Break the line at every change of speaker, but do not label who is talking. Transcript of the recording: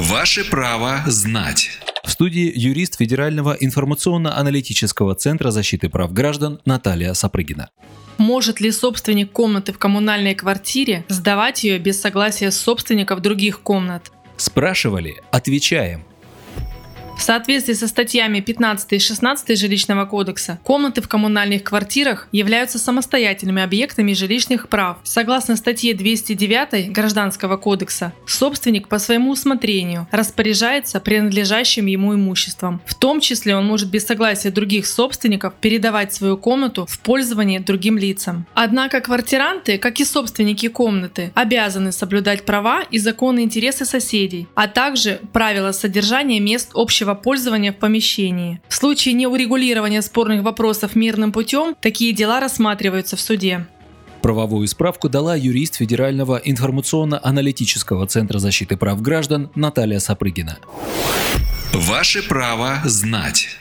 Ваше право знать.
В студии юрист Федерального информационно-аналитического центра защиты прав граждан Наталья Сапрыгина.
Может ли собственник комнаты в коммунальной квартире сдавать ее без согласия собственников других комнат?
Спрашивали? Отвечаем.
В соответствии со статьями 15 и 16 жилищного кодекса, комнаты в коммунальных квартирах являются самостоятельными объектами жилищных прав. Согласно статье 209 Гражданского кодекса, собственник по своему усмотрению распоряжается принадлежащим ему имуществом. В том числе он может без согласия других собственников передавать свою комнату в пользование другим лицам. Однако квартиранты, как и собственники комнаты, обязаны соблюдать права и законные интересы соседей, а также правила содержания мест общего общего пользования в помещении. В случае неурегулирования спорных вопросов мирным путем такие дела рассматриваются в суде.
Правовую справку дала юрист Федерального информационно-аналитического центра защиты прав граждан Наталья Сапрыгина.
Ваше право знать.